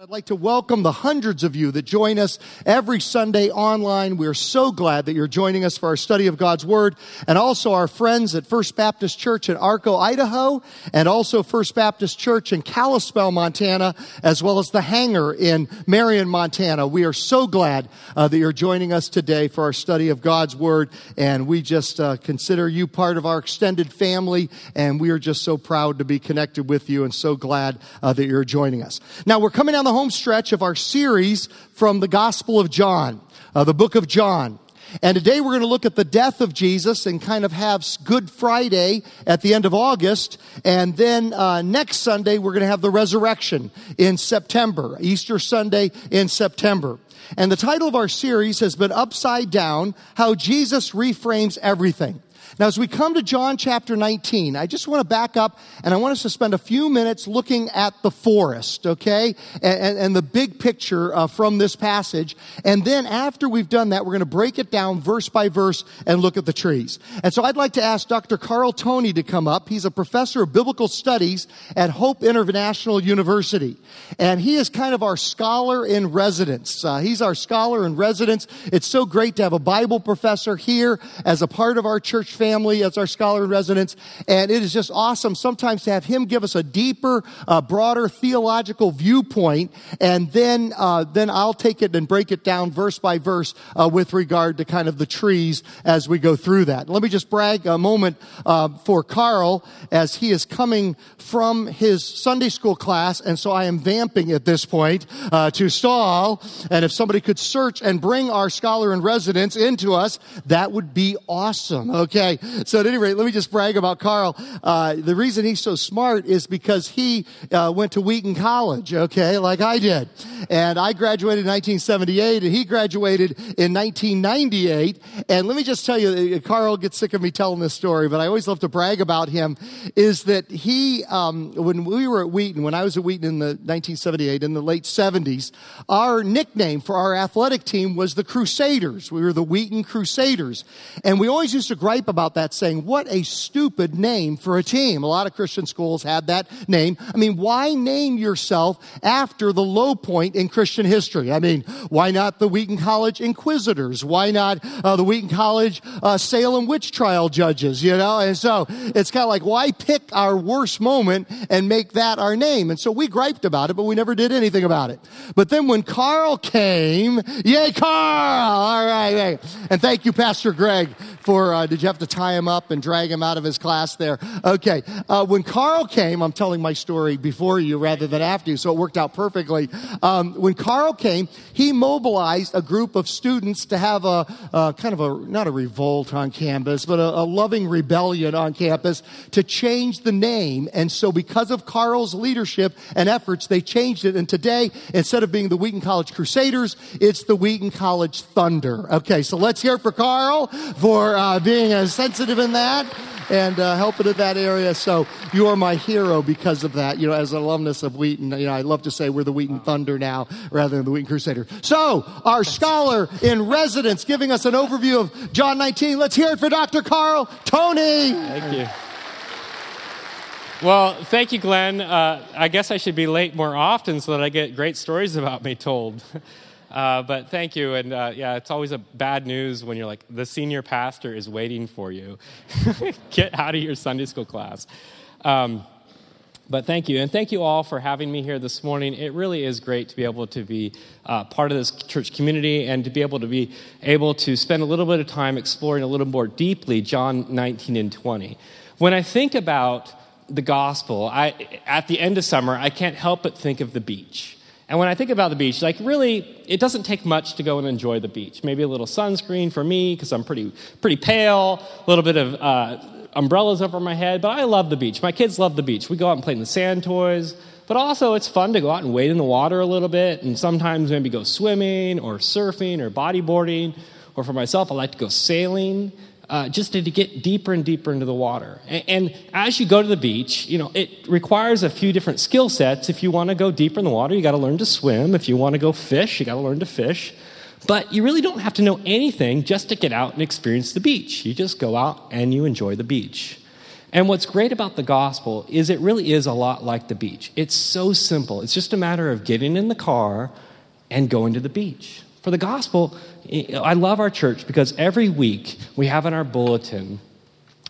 I'd like to welcome the hundreds of you that join us every Sunday online. We're so glad that you're joining us for our study of God's Word, and also our friends at First Baptist Church in Arco, Idaho, and also First Baptist Church in Kalispell, Montana, as well as the Hangar in Marion, Montana. We are so glad uh, that you're joining us today for our study of God's Word, and we just uh, consider you part of our extended family, and we are just so proud to be connected with you and so glad uh, that you're joining us. Now, we're coming down the home stretch of our series from the Gospel of John, uh, the book of John. And today we're going to look at the death of Jesus and kind of have Good Friday at the end of August. And then uh, next Sunday we're going to have the resurrection in September, Easter Sunday in September. And the title of our series has been Upside Down How Jesus Reframes Everything. Now, as we come to John chapter 19, I just want to back up and I want us to spend a few minutes looking at the forest, okay? And, and, and the big picture uh, from this passage. And then after we've done that, we're going to break it down verse by verse and look at the trees. And so I'd like to ask Dr. Carl Toney to come up. He's a professor of biblical studies at Hope International University. And he is kind of our scholar in residence. Uh, he's our scholar in residence. It's so great to have a Bible professor here as a part of our church family family as our scholar in residence. And it is just awesome sometimes to have him give us a deeper, uh, broader theological viewpoint. And then, uh, then I'll take it and break it down verse by verse uh, with regard to kind of the trees as we go through that. Let me just brag a moment uh, for Carl as he is coming from his Sunday school class. And so I am vamping at this point uh, to stall. And if somebody could search and bring our scholar in residence into us, that would be awesome. Okay. So at any rate, let me just brag about Carl. Uh, the reason he's so smart is because he uh, went to Wheaton College, okay, like I did. And I graduated in 1978 and he graduated in 1998. And let me just tell you, uh, Carl gets sick of me telling this story, but I always love to brag about him, is that he, um, when we were at Wheaton, when I was at Wheaton in the 1978, in the late 70s, our nickname for our athletic team was the Crusaders. We were the Wheaton Crusaders. And we always used to gripe about about that saying, what a stupid name for a team. A lot of Christian schools had that name. I mean, why name yourself after the low point in Christian history? I mean, why not the Wheaton College Inquisitors? Why not uh, the Wheaton College uh, Salem witch trial judges? You know, and so it's kind of like, why pick our worst moment and make that our name? And so we griped about it, but we never did anything about it. But then when Carl came, yay, Carl! All right, and thank you, Pastor Greg, for, uh, did you have to tie him up and drag him out of his class there? Okay. Uh, when Carl came, I'm telling my story before you rather than after you, so it worked out perfectly. Um, when Carl came, he mobilized a group of students to have a, a kind of a, not a revolt on campus, but a, a loving rebellion on campus to change the name. And so because of Carl's leadership and efforts, they changed it. And today, instead of being the Wheaton College Crusaders, it's the Wheaton College Thunder. Okay, so let's hear for Carl for uh, being as sensitive in that and uh, helping in that area. So you are my hero because of that. You know, as an alumnus of Wheaton, you know, I love to say we're the Wheaton Thunder now rather than the Wheaton Crusader. So our scholar in residence giving us an overview of John 19. Let's hear it for Dr. Carl Toney. Thank you. Well, thank you, Glenn. Uh, I guess I should be late more often so that I get great stories about me told. Uh, but thank you. And uh, yeah, it's always a bad news when you're like, the senior pastor is waiting for you. Get out of your Sunday school class. Um, but thank you. And thank you all for having me here this morning. It really is great to be able to be uh, part of this church community and to be able to be able to spend a little bit of time exploring a little more deeply John 19 and 20. When I think about the gospel, I, at the end of summer, I can't help but think of the beach. And when I think about the beach, like really, it doesn't take much to go and enjoy the beach. Maybe a little sunscreen for me because I'm pretty, pretty pale, a little bit of uh, umbrellas over my head, but I love the beach. My kids love the beach. We go out and play in the sand toys, but also it's fun to go out and wade in the water a little bit and sometimes maybe go swimming or surfing or bodyboarding. Or for myself, I like to go sailing uh, just to get deeper and deeper into the water. And, and, as you go to the beach, you know, it requires a few different skill sets. If you want to go deeper in the water, you got to learn to swim. If you want to go fish, you got to learn to fish. But you really don't have to know anything just to get out and experience the beach. You just go out and you enjoy the beach. And what's great about the gospel is it really is a lot like the beach. It's so simple. It's just a matter of getting in the car and going to the beach. For the gospel, I love our church because every week we have in our bulletin,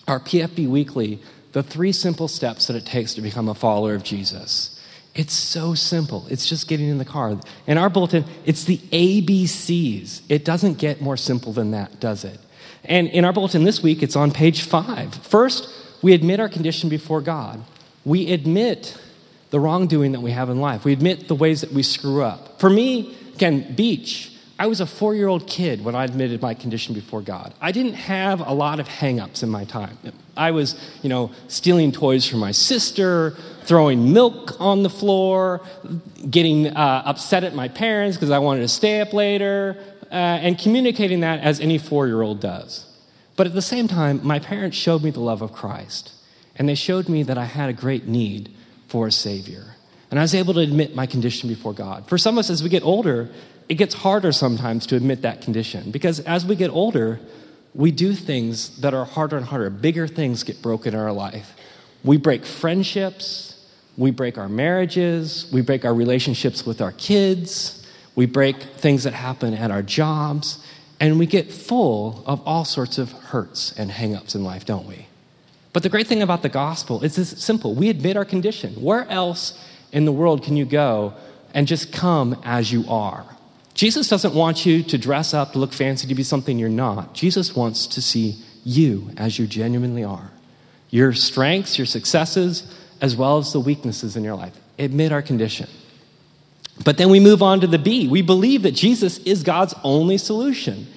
our PFB weekly, the three simple steps that it takes to become a follower of Jesus. It's so simple. It's just getting in the car. In our bulletin, it's the ABCs. It doesn't get more simple than that, does it? And in our bulletin this week, it's on page five. First, we admit our condition before God. We admit the wrongdoing that we have in life. We admit the ways that we screw up. For me, again, beach. I was a four year old kid when I admitted my condition before God. I didn't have a lot of hang ups in my time. I was, you know, stealing toys from my sister, throwing milk on the floor, getting uh, upset at my parents because I wanted to stay up later, uh, and communicating that as any four year old does. But at the same time, my parents showed me the love of Christ, and they showed me that I had a great need for a Savior. And I was able to admit my condition before God. For some of us, as we get older, it gets harder sometimes to admit that condition because as we get older, we do things that are harder and harder. Bigger things get broken in our life. We break friendships, we break our marriages, we break our relationships with our kids, we break things that happen at our jobs, and we get full of all sorts of hurts and hangups in life, don't we? But the great thing about the gospel is it's simple. We admit our condition. Where else in the world can you go and just come as you are? Jesus doesn't want you to dress up, to look fancy, to be something you're not. Jesus wants to see you as you genuinely are. Your strengths, your successes, as well as the weaknesses in your life. Admit our condition. But then we move on to the B. We believe that Jesus is God's only solution.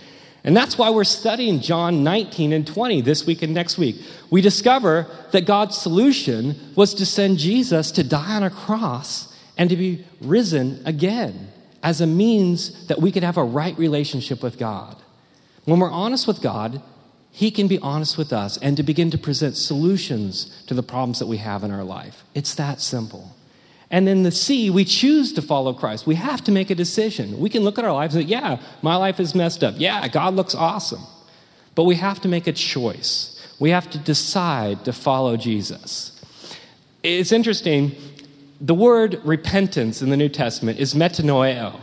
And that's why we're studying John 19 and 20 this week and next week. We discover that God's solution was to send Jesus to die on a cross and to be risen again as a means that we could have a right relationship with God. When we're honest with God, He can be honest with us and to begin to present solutions to the problems that we have in our life. It's that simple. And then the C, we choose to follow Christ. We have to make a decision. We can look at our lives and say, yeah, my life is messed up. Yeah, God looks awesome. But we have to make a choice. We have to decide to follow Jesus. It's interesting the word repentance in the New Testament is metanoeo.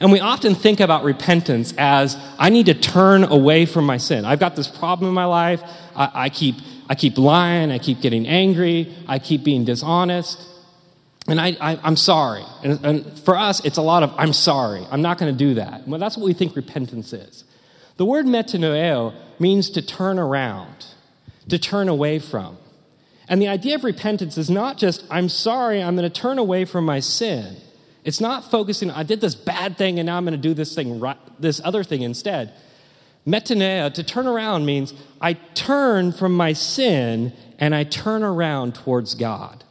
And we often think about repentance as I need to turn away from my sin. I've got this problem in my life. I, I, keep, I keep lying. I keep getting angry. I keep being dishonest. And I, I, am sorry. And, and for us, it's a lot of I'm sorry. I'm not going to do that. Well, that's what we think repentance is. The word metanoeo means to turn around, to turn away from. And the idea of repentance is not just, I'm sorry, I'm going to turn away from my sin. It's not focusing, I did this bad thing and now I'm going to do this thing, this other thing instead. Metanoia, to turn around means I turn from my sin and I turn around towards God.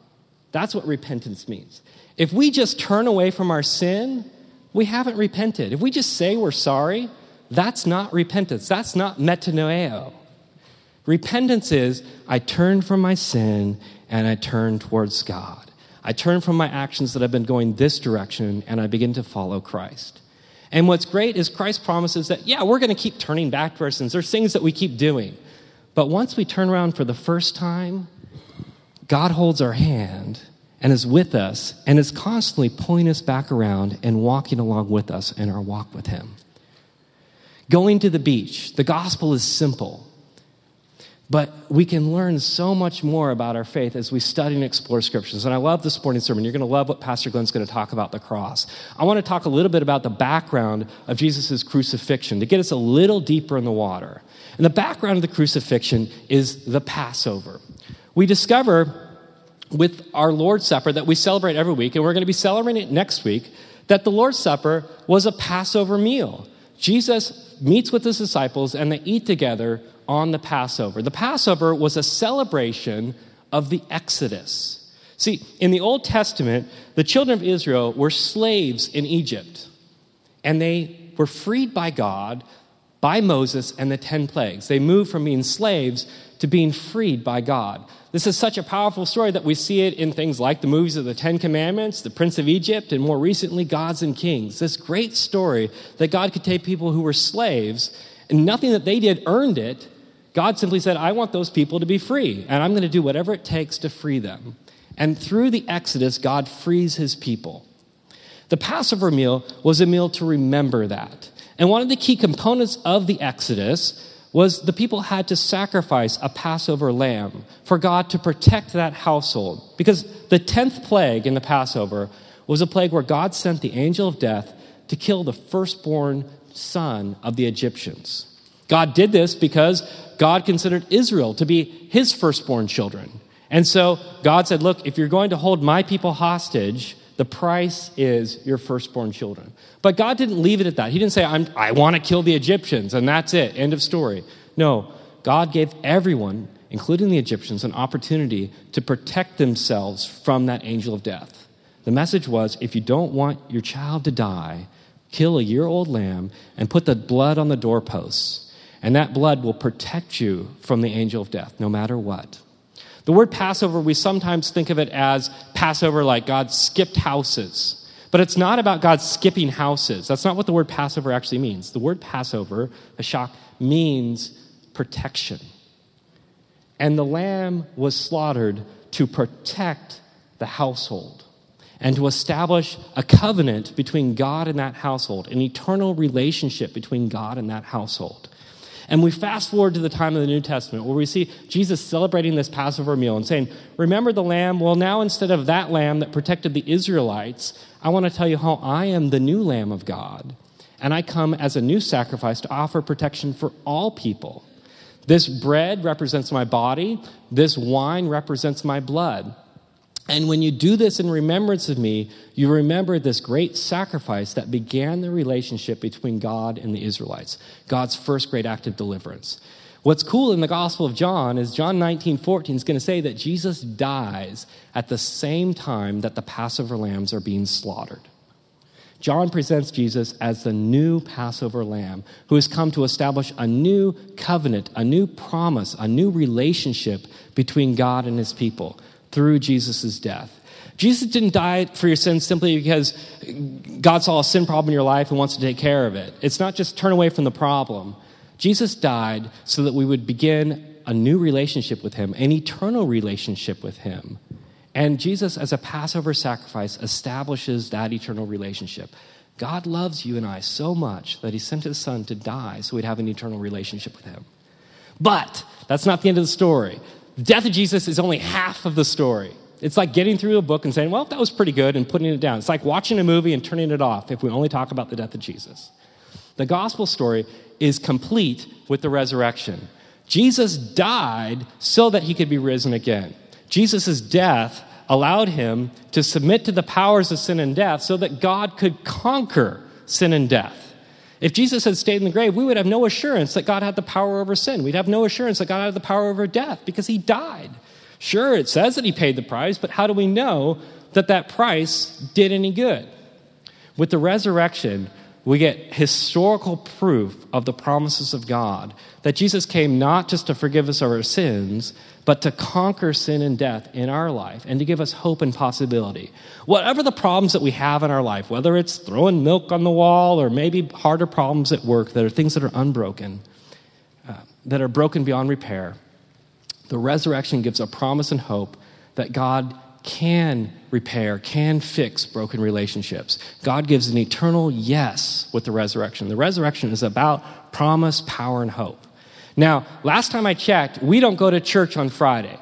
That's what repentance means. If we just turn away from our sin, we haven't repented. If we just say we're sorry, that's not repentance. That's not metanoeo. Repentance is I turn from my sin and I turn towards God. I turn from my actions that have been going this direction and I begin to follow Christ. And what's great is Christ promises that, yeah, we're going to keep turning back to our sins. There's things that we keep doing. But once we turn around for the first time, God holds our hand and is with us and is constantly pulling us back around and walking along with us in our walk with Him. Going to the beach, the gospel is simple. But we can learn so much more about our faith as we study and explore scriptures. And I love this morning's sermon. You're going to love what Pastor Glenn's going to talk about the cross. I want to talk a little bit about the background of Jesus' crucifixion to get us a little deeper in the water. And the background of the crucifixion is the Passover. We discover with our Lord's Supper that we celebrate every week, and we're going to be celebrating it next week, that the Lord's Supper was a Passover meal. Jesus meets with his disciples and they eat together on the Passover. The Passover was a celebration of the Exodus. See, in the Old Testament, the children of Israel were slaves in Egypt, and they were freed by God by Moses and the 10 plagues. They moved from being slaves to being freed by God. This is such a powerful story that we see it in things like the movies of the Ten Commandments, The Prince of Egypt, and more recently, Gods and Kings. This great story that God could take people who were slaves, and nothing that they did earned it, God simply said, I want those people to be free, and I'm going to do whatever it takes to free them. And through the Exodus, God frees his people. The Passover meal was a meal to remember that. And one of the key components of the Exodus was the people had to sacrifice a Passover lamb for God to protect that household. Because the 10th plague in the Passover was a plague where God sent the angel of death to kill the firstborn son of the Egyptians. God did this because God considered Israel to be his firstborn children. And so God said, Look, if you're going to hold my people hostage, the price is your firstborn children. But God didn't leave it at that. He didn't say, i want to kill the Egyptians, and that's it, end of story. No, God gave everyone, including the Egyptians, an opportunity to protect themselves from that angel of death. The message was if you don't want your child to die, kill a year old lamb and put the blood on the doorposts, and that blood will protect you from the angel of death, no matter what. The word Passover, we sometimes think of it as Passover like God skipped houses. But it's not about God skipping houses. That's not what the word Passover actually means. The word Passover, shock, means protection. And the lamb was slaughtered to protect the household and to establish a covenant between God and that household, an eternal relationship between God and that household. And we fast forward to the time of the New Testament where we see Jesus celebrating this Passover meal and saying, Remember the lamb? Well, now instead of that lamb that protected the Israelites, I want to tell you how I am the new lamb of God. And I come as a new sacrifice to offer protection for all people. This bread represents my body, this wine represents my blood. And when you do this in remembrance of me, you remember this great sacrifice that began the relationship between God and the Israelites, God's first great act of deliverance. What's cool in the Gospel of John is John 19, 14 is going to say that Jesus dies at the same time that the Passover lambs are being slaughtered. John presents Jesus as the new Passover lamb who has come to establish a new covenant, a new promise, a new relationship between God and his people through Jesus' death. Jesus didn't die for your sins simply because God saw a sin problem in your life and wants to take care of it. It's not just turn away from the problem. Jesus died so that we would begin a new relationship with Him, an eternal relationship with Him. And Jesus, as a Passover sacrifice, establishes that eternal relationship. God loves you and I so much that He sent His Son to die so we'd have an eternal relationship with Him. But that's not the end of the story. The death of Jesus is only half of the story. It's like getting through a book and saying, well, that was pretty good, and putting it down. It's like watching a movie and turning it off if we only talk about the death of Jesus. The gospel story is complete with the resurrection. Jesus died so that he could be risen again. Jesus' death allowed him to submit to the powers of sin and death so that God could conquer sin and death. If Jesus had stayed in the grave, we would have no assurance that God had the power over sin. We'd have no assurance that God had the power over death because he died. Sure, it says that he paid the price, but how do we know that that price did any good? With the resurrection, we get historical proof of the promises of God that Jesus came not just to forgive us of our sins, but to conquer sin and death in our life and to give us hope and possibility. Whatever the problems that we have in our life, whether it's throwing milk on the wall or maybe harder problems at work that are things that are unbroken, uh, that are broken beyond repair, the resurrection gives a promise and hope that God can repair, can fix broken relationships. God gives an eternal yes with the resurrection. The resurrection is about promise, power, and hope. Now, last time I checked, we don't go to church on Friday.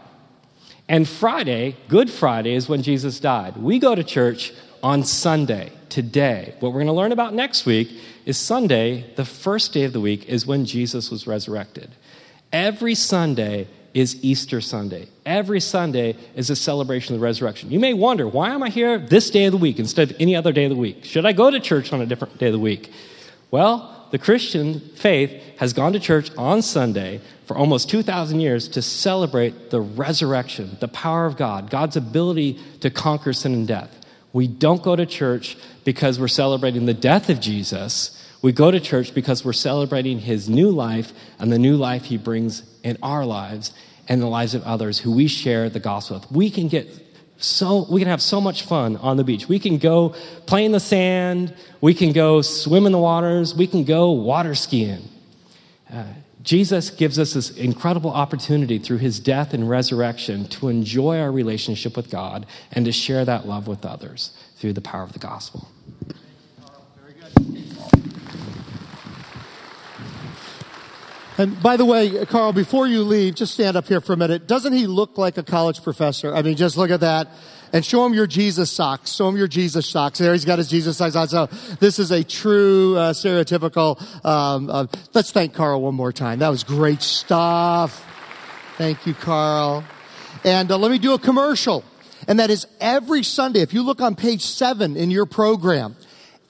And Friday, Good Friday, is when Jesus died. We go to church on Sunday, today. What we're going to learn about next week is Sunday, the first day of the week, is when Jesus was resurrected. Every Sunday is Easter Sunday. Every Sunday is a celebration of the resurrection. You may wonder, why am I here this day of the week instead of any other day of the week? Should I go to church on a different day of the week? Well, the Christian faith has gone to church on Sunday for almost 2,000 years to celebrate the resurrection, the power of God, God's ability to conquer sin and death. We don't go to church because we're celebrating the death of Jesus. We go to church because we're celebrating his new life and the new life he brings in our lives and the lives of others who we share the gospel with. We can get so we can have so much fun on the beach. We can go play in the sand. We can go swim in the waters. We can go water skiing. Uh, Jesus gives us this incredible opportunity through his death and resurrection to enjoy our relationship with God and to share that love with others through the power of the gospel. And by the way, Carl, before you leave, just stand up here for a minute. Doesn't he look like a college professor? I mean, just look at that. And show him your Jesus socks. Show him your Jesus socks. There, he's got his Jesus socks on. So this is a true, uh, stereotypical. Um, uh, let's thank Carl one more time. That was great stuff. Thank you, Carl. And uh, let me do a commercial. And that is every Sunday. If you look on page seven in your program,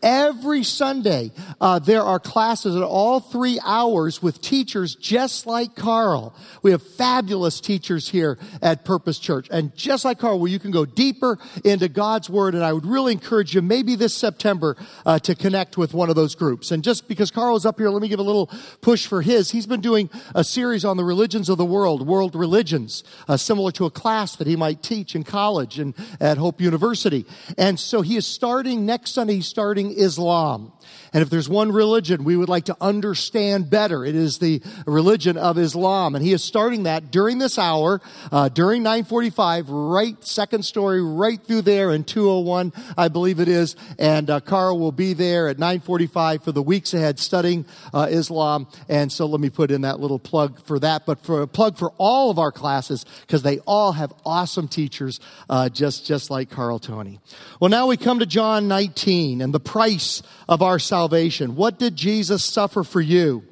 Every Sunday, uh, there are classes at all three hours with teachers just like Carl. We have fabulous teachers here at Purpose Church. And just like Carl, where you can go deeper into God's Word. And I would really encourage you, maybe this September, uh, to connect with one of those groups. And just because Carl is up here, let me give a little push for his. He's been doing a series on the religions of the world, world religions, uh, similar to a class that he might teach in college and at Hope University. And so he is starting next Sunday, he's starting Islam. And if there's one religion we would like to understand better, it is the religion of Islam. And he is starting that during this hour, uh, during 945, right second story, right through there in 201, I believe it is. And uh, Carl will be there at 945 for the weeks ahead studying uh, Islam. And so let me put in that little plug for that, but for a plug for all of our classes because they all have awesome teachers, uh, just just like Carl Toney. Well, now we come to John 19 and the price of our salvation. What did Jesus suffer for you?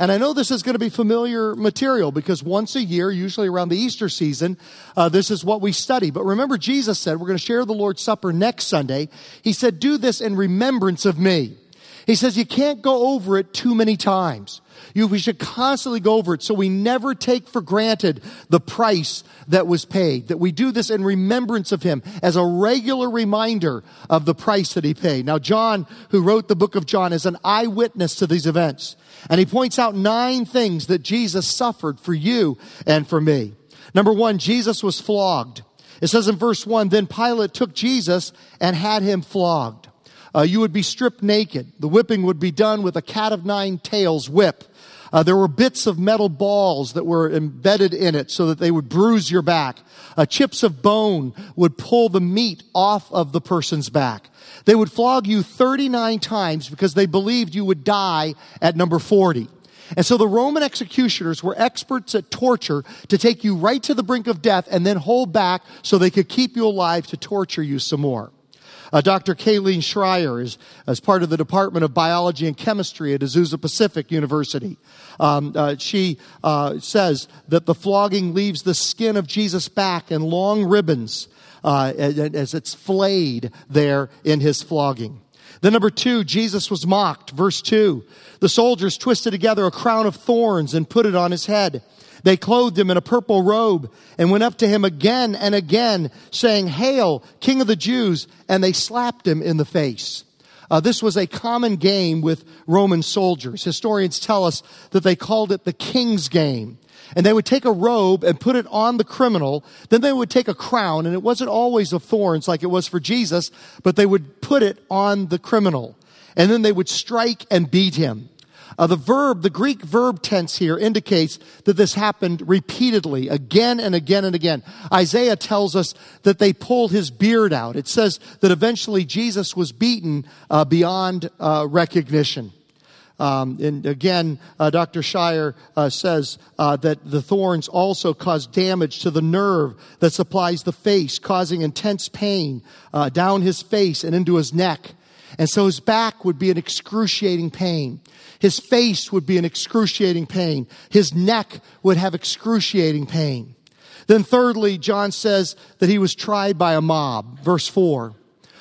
And I know this is going to be familiar material because once a year, usually around the Easter season, uh, this is what we study. But remember, Jesus said, we're going to share the Lord's Supper next Sunday. He said, do this in remembrance of me. He says you can't go over it too many times. You, we should constantly go over it so we never take for granted the price that was paid. That we do this in remembrance of him as a regular reminder of the price that he paid. Now, John, who wrote the book of John, is an eyewitness to these events. And he points out nine things that Jesus suffered for you and for me. Number one, Jesus was flogged. It says in verse one, then Pilate took Jesus and had him flogged. Uh, you would be stripped naked. The whipping would be done with a cat of nine tails whip. Uh, there were bits of metal balls that were embedded in it so that they would bruise your back. Uh, chips of bone would pull the meat off of the person's back. They would flog you 39 times because they believed you would die at number 40. And so the Roman executioners were experts at torture to take you right to the brink of death and then hold back so they could keep you alive to torture you some more. Uh, Dr. Kayleen Schreier is as part of the Department of Biology and Chemistry at Azusa Pacific University. Um, uh, she uh, says that the flogging leaves the skin of Jesus' back in long ribbons uh, as it's flayed there in his flogging. Then, number two, Jesus was mocked. Verse two. The soldiers twisted together a crown of thorns and put it on his head. They clothed him in a purple robe and went up to him again and again, saying, Hail, King of the Jews! And they slapped him in the face. Uh, this was a common game with Roman soldiers. Historians tell us that they called it the king's game. And they would take a robe and put it on the criminal. Then they would take a crown, and it wasn't always of thorns like it was for Jesus, but they would put it on the criminal. And then they would strike and beat him. Uh, the verb, the Greek verb tense here indicates that this happened repeatedly, again and again and again. Isaiah tells us that they pulled his beard out. It says that eventually Jesus was beaten uh, beyond uh, recognition. Um, and again, uh, Dr. Shire uh, says uh, that the thorns also cause damage to the nerve that supplies the face, causing intense pain uh, down his face and into his neck. And so his back would be an excruciating pain. His face would be an excruciating pain. His neck would have excruciating pain. Then thirdly, John says that he was tried by a mob. Verse four.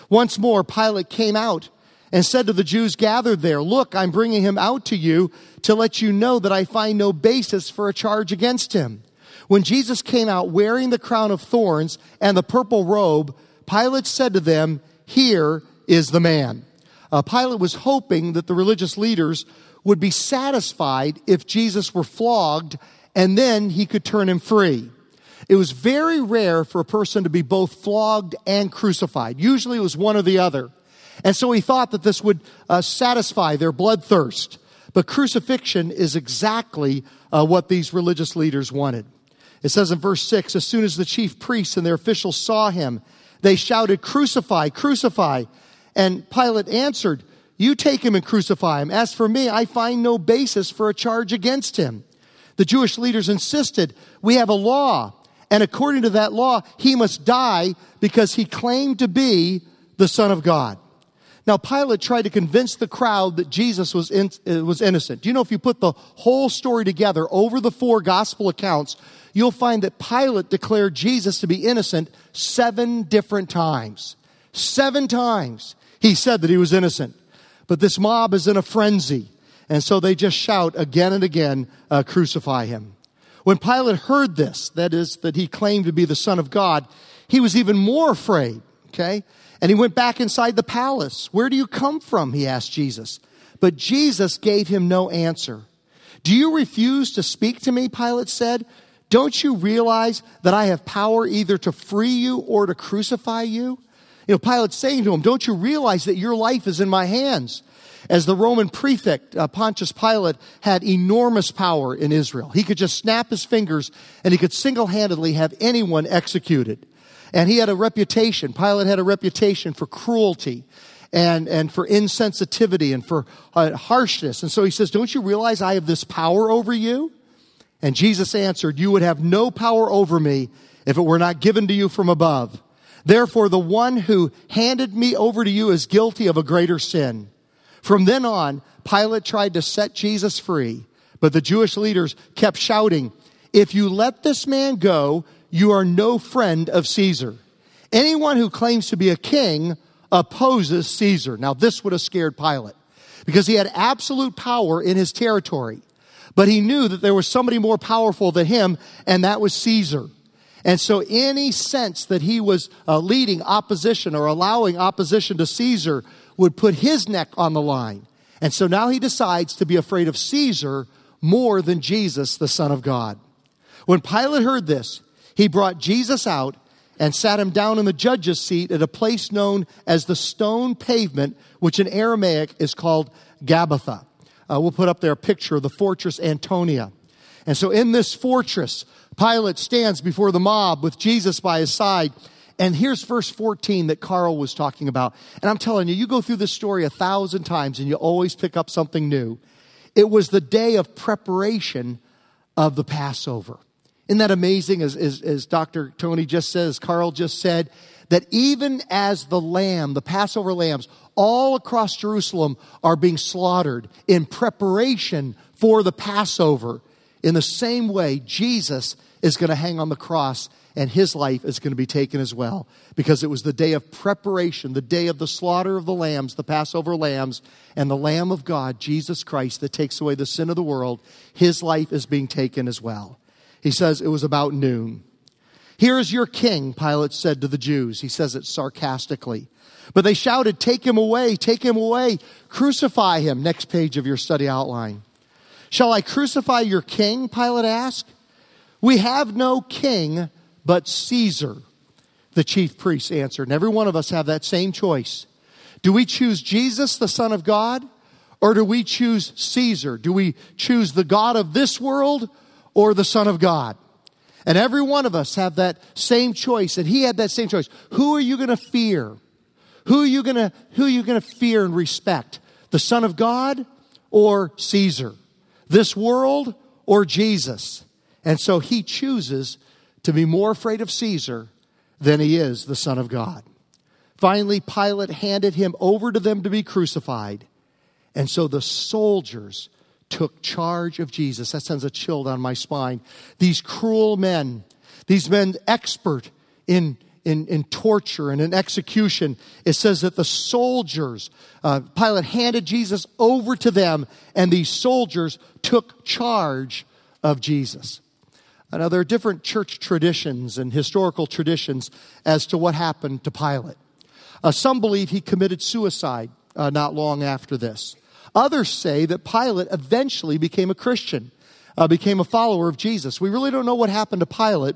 Once more, Pilate came out and said to the Jews gathered there, look, I'm bringing him out to you to let you know that I find no basis for a charge against him. When Jesus came out wearing the crown of thorns and the purple robe, Pilate said to them, here is the man. Uh, Pilate was hoping that the religious leaders would be satisfied if Jesus were flogged and then he could turn him free. It was very rare for a person to be both flogged and crucified. Usually it was one or the other. And so he thought that this would uh, satisfy their bloodthirst. But crucifixion is exactly uh, what these religious leaders wanted. It says in verse 6 As soon as the chief priests and their officials saw him, they shouted, Crucify, crucify. And Pilate answered, You take him and crucify him. As for me, I find no basis for a charge against him. The Jewish leaders insisted, We have a law, and according to that law, he must die because he claimed to be the Son of God. Now, Pilate tried to convince the crowd that Jesus was, in, uh, was innocent. Do you know if you put the whole story together over the four gospel accounts, you'll find that Pilate declared Jesus to be innocent seven different times. Seven times he said that he was innocent. But this mob is in a frenzy. And so they just shout again and again, uh, crucify him. When Pilate heard this, that is, that he claimed to be the Son of God, he was even more afraid, okay? And he went back inside the palace. Where do you come from? He asked Jesus. But Jesus gave him no answer. Do you refuse to speak to me? Pilate said. Don't you realize that I have power either to free you or to crucify you? You know, Pilate's saying to him, Don't you realize that your life is in my hands? As the Roman prefect, uh, Pontius Pilate had enormous power in Israel. He could just snap his fingers and he could single handedly have anyone executed. And he had a reputation, Pilate had a reputation for cruelty and, and for insensitivity and for uh, harshness. And so he says, Don't you realize I have this power over you? And Jesus answered, You would have no power over me if it were not given to you from above. Therefore, the one who handed me over to you is guilty of a greater sin. From then on, Pilate tried to set Jesus free, but the Jewish leaders kept shouting, If you let this man go, you are no friend of Caesar. Anyone who claims to be a king opposes Caesar. Now, this would have scared Pilate because he had absolute power in his territory. But he knew that there was somebody more powerful than him, and that was Caesar. And so, any sense that he was uh, leading opposition or allowing opposition to Caesar would put his neck on the line. And so now he decides to be afraid of Caesar more than Jesus, the Son of God. When Pilate heard this, he brought Jesus out and sat him down in the judge's seat at a place known as the stone pavement, which in Aramaic is called Gabbatha. Uh, we'll put up there a picture of the fortress Antonia. And so in this fortress, Pilate stands before the mob with Jesus by his side. And here's verse 14 that Carl was talking about. And I'm telling you, you go through this story a thousand times and you always pick up something new. It was the day of preparation of the Passover. Isn't that amazing? As, as, as Dr. Toney just says, Carl just said, that even as the lamb, the Passover lambs, all across Jerusalem are being slaughtered in preparation for the Passover, in the same way, Jesus is going to hang on the cross and his life is going to be taken as well because it was the day of preparation, the day of the slaughter of the lambs, the Passover lambs, and the Lamb of God, Jesus Christ, that takes away the sin of the world. His life is being taken as well. He says it was about noon. Here is your king, Pilate said to the Jews. He says it sarcastically. But they shouted, Take him away, take him away, crucify him. Next page of your study outline. Shall I crucify your king? Pilate asked. We have no king but Caesar, the chief priests answered. And every one of us have that same choice. Do we choose Jesus, the Son of God, or do we choose Caesar? Do we choose the God of this world or the Son of God? And every one of us have that same choice, and he had that same choice. Who are you going to fear? Who are you going to who are you going to fear and respect? The Son of God or Caesar? This world or Jesus? And so he chooses to be more afraid of Caesar than he is the Son of God. Finally, Pilate handed him over to them to be crucified. And so the soldiers took charge of Jesus. That sends a chill down my spine. These cruel men, these men expert in, in, in torture and in execution, it says that the soldiers, uh, Pilate handed Jesus over to them, and these soldiers took charge of Jesus. Now, there are different church traditions and historical traditions as to what happened to Pilate. Uh, some believe he committed suicide uh, not long after this. Others say that Pilate eventually became a Christian, uh, became a follower of Jesus. We really don't know what happened to Pilate,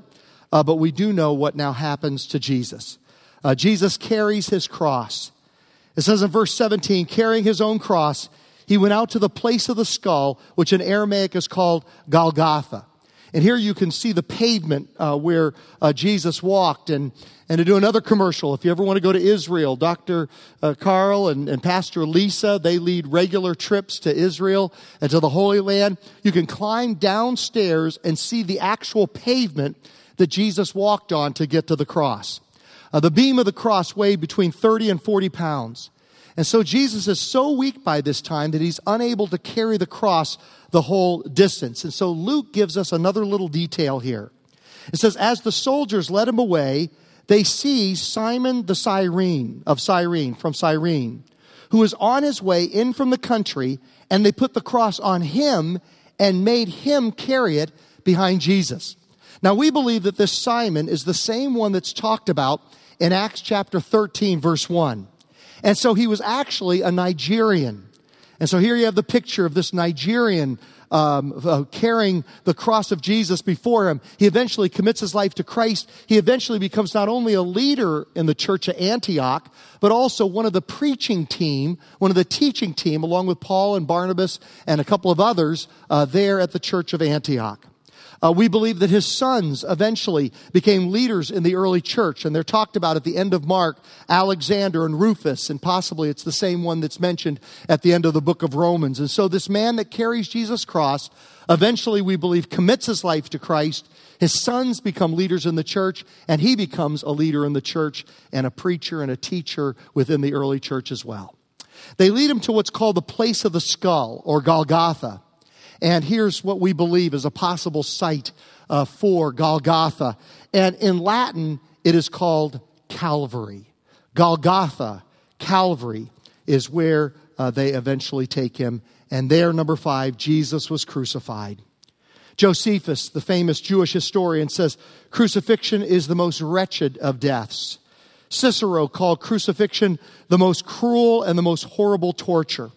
uh, but we do know what now happens to Jesus. Uh, Jesus carries his cross. It says in verse 17, carrying his own cross, he went out to the place of the skull, which in Aramaic is called Golgotha. And here you can see the pavement uh, where uh, Jesus walked. And, and to do another commercial, if you ever want to go to Israel, Dr. Uh, Carl and, and Pastor Lisa, they lead regular trips to Israel and to the Holy Land. You can climb downstairs and see the actual pavement that Jesus walked on to get to the cross. Uh, the beam of the cross weighed between 30 and 40 pounds. And so Jesus is so weak by this time that he's unable to carry the cross the whole distance. And so Luke gives us another little detail here. It says, As the soldiers led him away, they see Simon the Cyrene of Cyrene from Cyrene, who is on his way in from the country, and they put the cross on him and made him carry it behind Jesus. Now we believe that this Simon is the same one that's talked about in Acts chapter 13, verse 1. And so he was actually a Nigerian. And so here you have the picture of this Nigerian um, uh, carrying the cross of Jesus before him. He eventually commits his life to Christ. He eventually becomes not only a leader in the church of Antioch, but also one of the preaching team, one of the teaching team, along with Paul and Barnabas and a couple of others uh, there at the church of Antioch. Uh, we believe that his sons eventually became leaders in the early church, and they're talked about at the end of Mark, Alexander and Rufus, and possibly it's the same one that's mentioned at the end of the book of Romans. And so this man that carries Jesus' cross eventually, we believe, commits his life to Christ. His sons become leaders in the church, and he becomes a leader in the church and a preacher and a teacher within the early church as well. They lead him to what's called the place of the skull, or Golgotha. And here's what we believe is a possible site uh, for Golgotha. And in Latin, it is called Calvary. Golgotha, Calvary, is where uh, they eventually take him. And there, number five, Jesus was crucified. Josephus, the famous Jewish historian, says crucifixion is the most wretched of deaths. Cicero called crucifixion the most cruel and the most horrible torture.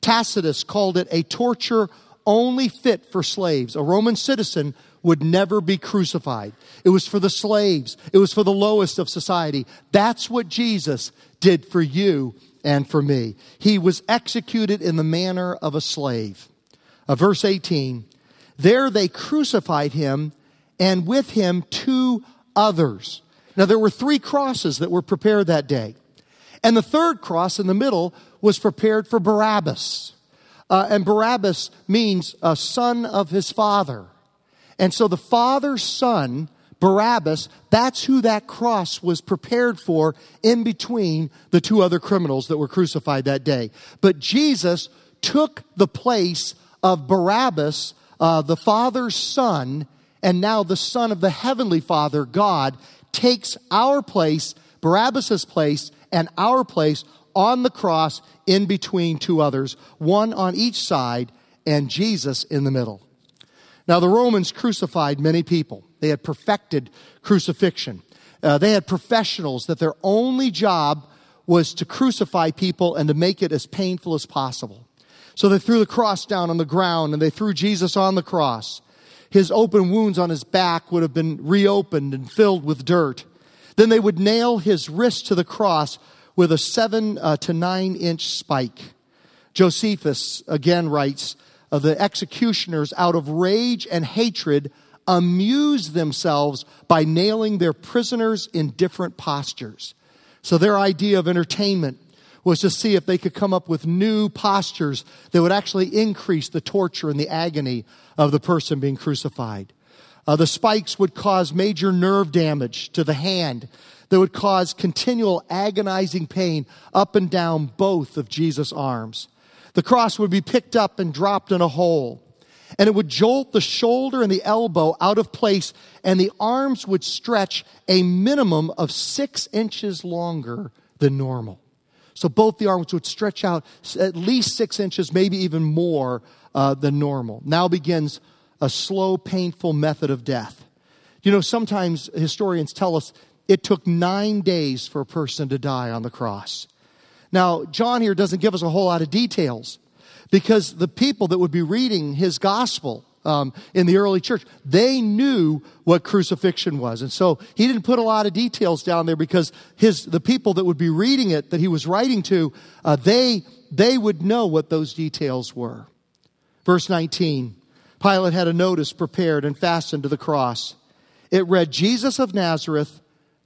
Tacitus called it a torture only fit for slaves. A Roman citizen would never be crucified. It was for the slaves, it was for the lowest of society. That's what Jesus did for you and for me. He was executed in the manner of a slave. Uh, verse 18 There they crucified him, and with him two others. Now, there were three crosses that were prepared that day. And the third cross in the middle was prepared for Barabbas. Uh, and Barabbas means a son of his father. And so the father's son, Barabbas, that's who that cross was prepared for in between the two other criminals that were crucified that day. But Jesus took the place of Barabbas, uh, the father's son, and now the son of the heavenly father, God, takes our place, Barabbas' place, and our place on the cross in between two others, one on each side, and Jesus in the middle. Now, the Romans crucified many people. They had perfected crucifixion. Uh, they had professionals that their only job was to crucify people and to make it as painful as possible. So they threw the cross down on the ground and they threw Jesus on the cross. His open wounds on his back would have been reopened and filled with dirt. Then they would nail his wrist to the cross with a seven uh, to nine inch spike. Josephus again writes, uh, the executioners, out of rage and hatred, amused themselves by nailing their prisoners in different postures. So their idea of entertainment was to see if they could come up with new postures that would actually increase the torture and the agony of the person being crucified. Uh, the spikes would cause major nerve damage to the hand that would cause continual agonizing pain up and down both of Jesus' arms. The cross would be picked up and dropped in a hole. And it would jolt the shoulder and the elbow out of place, and the arms would stretch a minimum of six inches longer than normal. So both the arms would stretch out at least six inches, maybe even more uh, than normal. Now begins a slow, painful method of death. You know, sometimes historians tell us it took nine days for a person to die on the cross. Now, John here doesn't give us a whole lot of details because the people that would be reading his gospel um, in the early church, they knew what crucifixion was. And so he didn't put a lot of details down there because his, the people that would be reading it that he was writing to, uh, they they would know what those details were. Verse 19 Pilate had a notice prepared and fastened to the cross. It read, Jesus of Nazareth,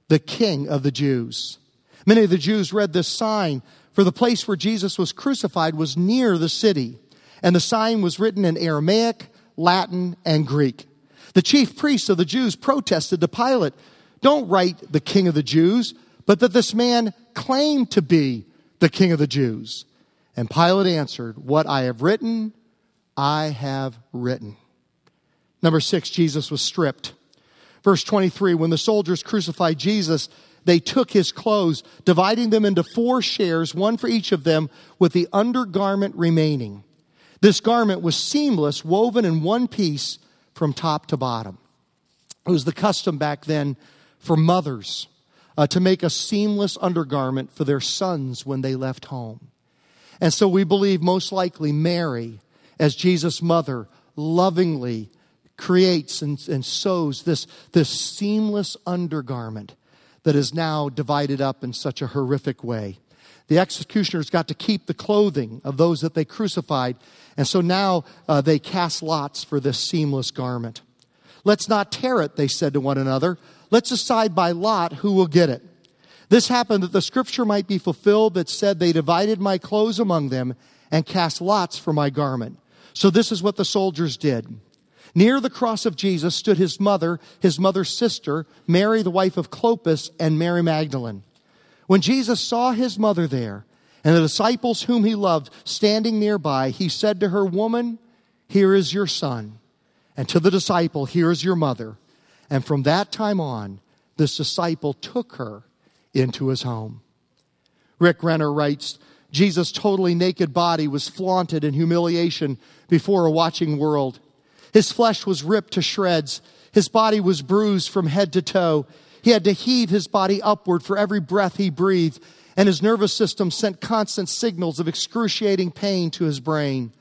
the King of the Jews. Many of the Jews read this sign, for the place where Jesus was crucified was near the city, and the sign was written in Aramaic, Latin, and Greek. The chief priests of the Jews protested to Pilate, Don't write the King of the Jews, but that this man claimed to be the King of the Jews. And Pilate answered, What I have written, I have written. Number six, Jesus was stripped. Verse 23 When the soldiers crucified Jesus, they took his clothes, dividing them into four shares, one for each of them, with the undergarment remaining. This garment was seamless, woven in one piece from top to bottom. It was the custom back then for mothers uh, to make a seamless undergarment for their sons when they left home. And so we believe most likely Mary as Jesus' mother lovingly creates and, and sews this, this seamless undergarment that is now divided up in such a horrific way. The executioners got to keep the clothing of those that they crucified, and so now uh, they cast lots for this seamless garment. Let's not tear it, they said to one another. Let's decide by lot who will get it. This happened that the scripture might be fulfilled that said, They divided my clothes among them and cast lots for my garment. So this is what the soldiers did. Near the cross of Jesus stood his mother, his mother's sister, Mary, the wife of Clopas, and Mary Magdalene. When Jesus saw his mother there and the disciples whom he loved standing nearby, he said to her, Woman, here is your son. And to the disciple, here is your mother. And from that time on, this disciple took her into his home. Rick Renner writes, Jesus' totally naked body was flaunted in humiliation before a watching world. His flesh was ripped to shreds. His body was bruised from head to toe. He had to heave his body upward for every breath he breathed, and his nervous system sent constant signals of excruciating pain to his brain.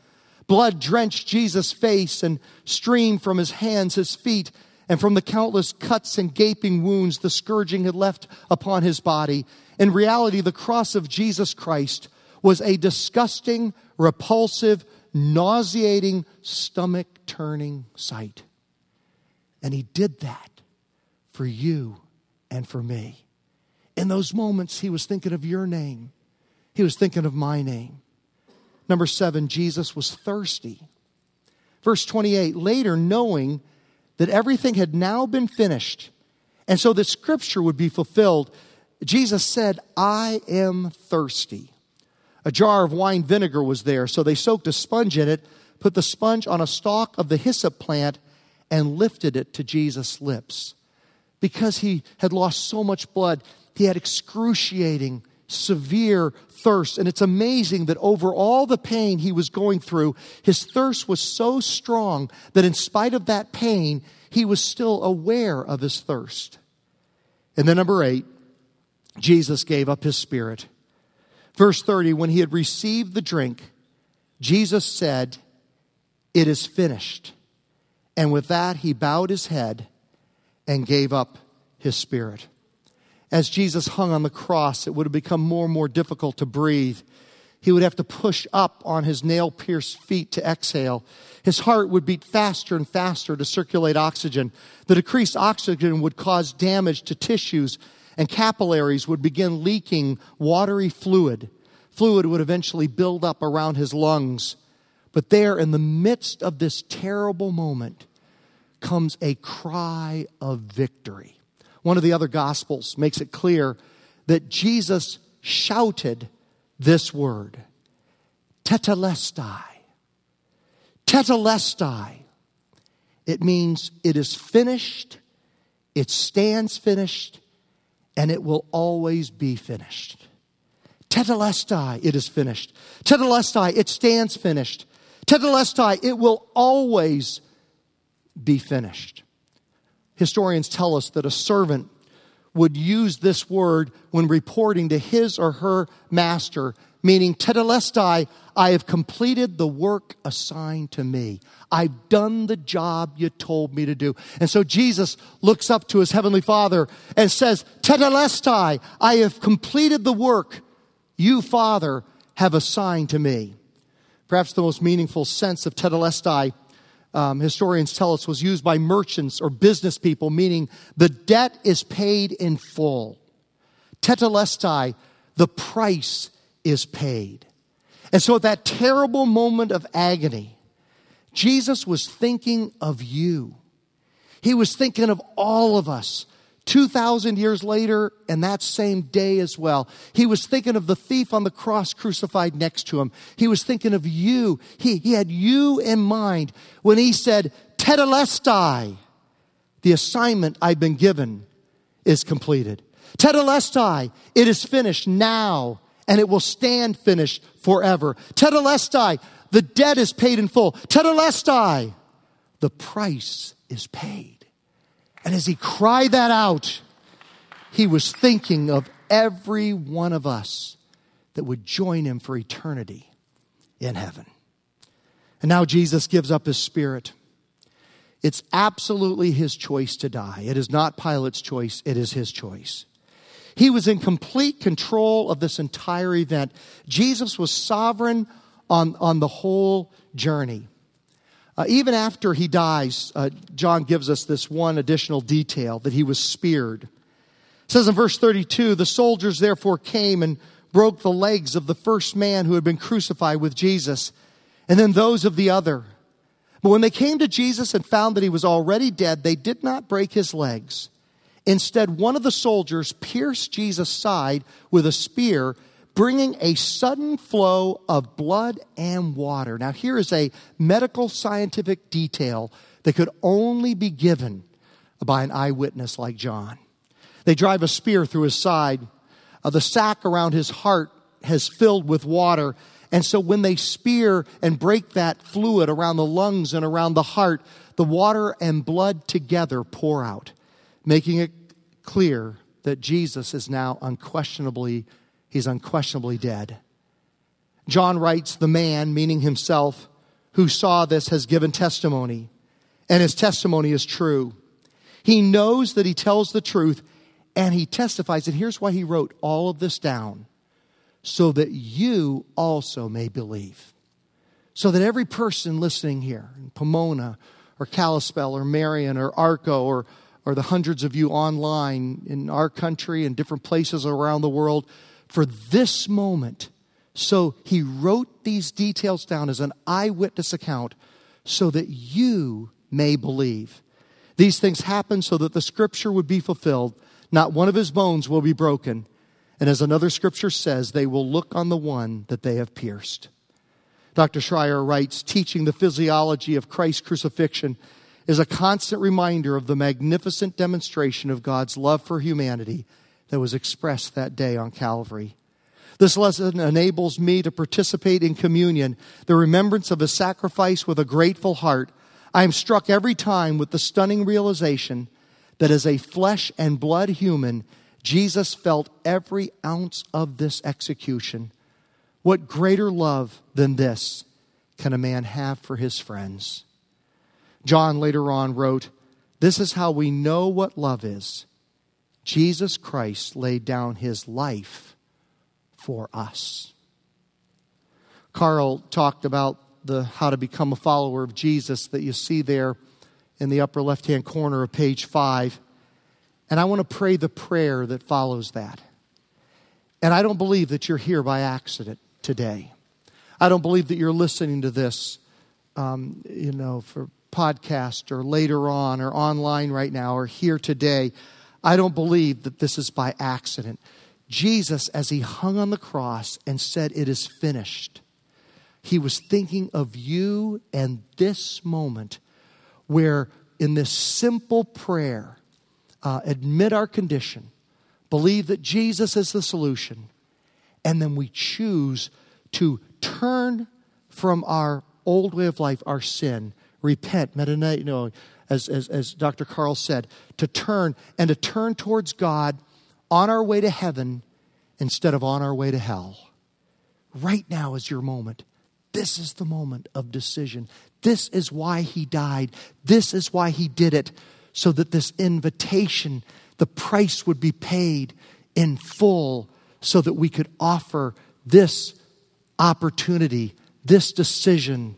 Blood drenched Jesus' face and streamed from his hands, his feet, and from the countless cuts and gaping wounds the scourging had left upon his body. In reality, the cross of Jesus Christ was a disgusting, repulsive, nauseating, stomach turning sight. And he did that for you and for me. In those moments, he was thinking of your name, he was thinking of my name. Number seven, Jesus was thirsty. Verse 28 later, knowing that everything had now been finished, and so the scripture would be fulfilled, Jesus said, I am thirsty. A jar of wine vinegar was there, so they soaked a sponge in it, put the sponge on a stalk of the hyssop plant, and lifted it to Jesus' lips. Because he had lost so much blood, he had excruciating, severe thirst. And it's amazing that over all the pain he was going through, his thirst was so strong that in spite of that pain, he was still aware of his thirst. And then, number eight, Jesus gave up his spirit. Verse 30 When he had received the drink, Jesus said, It is finished. And with that, he bowed his head and gave up his spirit. As Jesus hung on the cross, it would have become more and more difficult to breathe. He would have to push up on his nail pierced feet to exhale. His heart would beat faster and faster to circulate oxygen. The decreased oxygen would cause damage to tissues and capillaries would begin leaking watery fluid. Fluid would eventually build up around his lungs. But there, in the midst of this terrible moment, comes a cry of victory. One of the other gospels makes it clear that Jesus shouted this word tetelestai. Tetelestai. It means it is finished, it stands finished, and it will always be finished. Tetelestai, it is finished. Tetelestai, it stands finished. Tetelestai, it will always be finished. Historians tell us that a servant would use this word when reporting to his or her master, meaning tetelestai, I have completed the work assigned to me. I've done the job you told me to do. And so Jesus looks up to his heavenly Father and says, Tetelestai, I have completed the work you, Father, have assigned to me. Perhaps the most meaningful sense of tetelestai, um, historians tell us, was used by merchants or business people, meaning the debt is paid in full. Tetelestai, the price is paid. And so at that terrible moment of agony, Jesus was thinking of you. He was thinking of all of us 2,000 years later, and that same day as well, he was thinking of the thief on the cross crucified next to him. He was thinking of you. He, he had you in mind when he said, Tetelestai, the assignment I've been given is completed. Tetelestai, it is finished now, and it will stand finished forever. Tetelestai, the debt is paid in full. Tetelestai, the price is paid. And as he cried that out, he was thinking of every one of us that would join him for eternity in heaven. And now Jesus gives up his spirit. It's absolutely his choice to die. It is not Pilate's choice, it is his choice. He was in complete control of this entire event. Jesus was sovereign on, on the whole journey. Uh, even after he dies, uh, John gives us this one additional detail that he was speared. It says in verse 32 the soldiers therefore came and broke the legs of the first man who had been crucified with Jesus, and then those of the other. But when they came to Jesus and found that he was already dead, they did not break his legs. Instead, one of the soldiers pierced Jesus' side with a spear bringing a sudden flow of blood and water. Now, here is a medical scientific detail that could only be given by an eyewitness like John. They drive a spear through his side. Uh, the sac around his heart has filled with water. And so when they spear and break that fluid around the lungs and around the heart, the water and blood together pour out, making it clear that Jesus is now unquestionably he's unquestionably dead. John writes, The man, meaning himself, who saw this has given testimony, and his testimony is true. He knows that he tells the truth, and he testifies. And here's why he wrote all of this down so that you also may believe. So that every person listening here in Pomona or Kalispell or Marion or Arco or, or the hundreds of you online in our country and different places around the world for this moment. So he wrote these details down as an eyewitness account so that you may believe. These things happened so that the scripture would be fulfilled. Not one of his bones will be broken. And as another scripture says, they will look on the one that they have pierced. Dr. Schreier writes, teaching the physiology of Christ's crucifixion is a constant reminder of the magnificent demonstration of God's love for humanity that was expressed that day on Calvary. This lesson enables me to participate in communion, the remembrance of a sacrifice with a grateful heart. I am struck every time with the stunning realization that as a flesh and blood human, Jesus felt every ounce of this execution. What greater love than this can a man have for his friends? John later on wrote, This is how we know what love is Jesus Christ laid down his life for us. Carl talked about the how to become a follower of Jesus that you see there in the upper left hand corner of page 5. And I want to pray the prayer that follows that. And I don't believe that you're here by accident today. I don't believe that you're listening to this, um, you know, for podcast or later on or online right now or here today. I don't believe that this is by accident. Jesus, as he hung on the cross and said, It is finished, he was thinking of you and this moment where, in this simple prayer, uh, admit our condition, believe that Jesus is the solution, and then we choose to turn from our old way of life, our sin, repent, meditate, no, as, as, as Dr. Carl said, to turn and to turn towards God on our way to heaven instead of on our way to hell. Right now is your moment. This is the moment of decision. This is why he died. This is why he did it, so that this invitation, the price would be paid in full, so that we could offer this opportunity, this decision,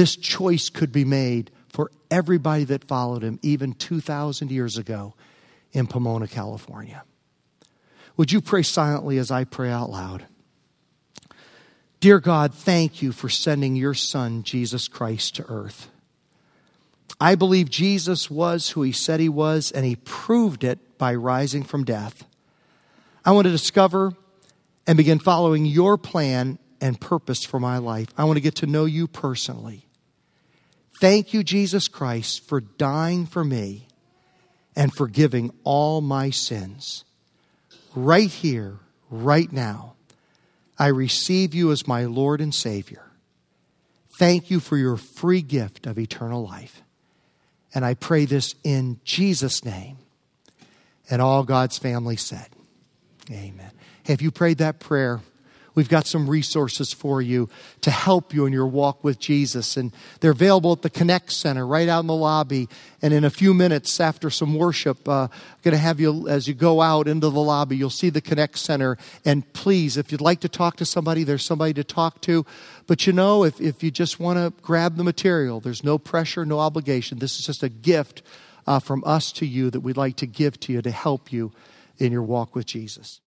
this choice could be made for everybody that followed him even 2,000 years ago in Pomona, California. Would you pray silently as I pray out loud? Dear God, thank you for sending your Son, Jesus Christ, to earth. I believe Jesus was who he said he was, and he proved it by rising from death. I want to discover and begin following your plan and purpose for my life. I want to get to know you personally. Thank you, Jesus Christ, for dying for me and forgiving all my sins. Right here, right now, I receive you as my Lord and Savior. Thank you for your free gift of eternal life. And I pray this in Jesus' name. And all God's family said, Amen. Have you prayed that prayer, We've got some resources for you to help you in your walk with Jesus. And they're available at the Connect Center right out in the lobby. And in a few minutes after some worship, uh, I'm going to have you, as you go out into the lobby, you'll see the Connect Center. And please, if you'd like to talk to somebody, there's somebody to talk to. But you know, if, if you just want to grab the material, there's no pressure, no obligation. This is just a gift uh, from us to you that we'd like to give to you to help you in your walk with Jesus.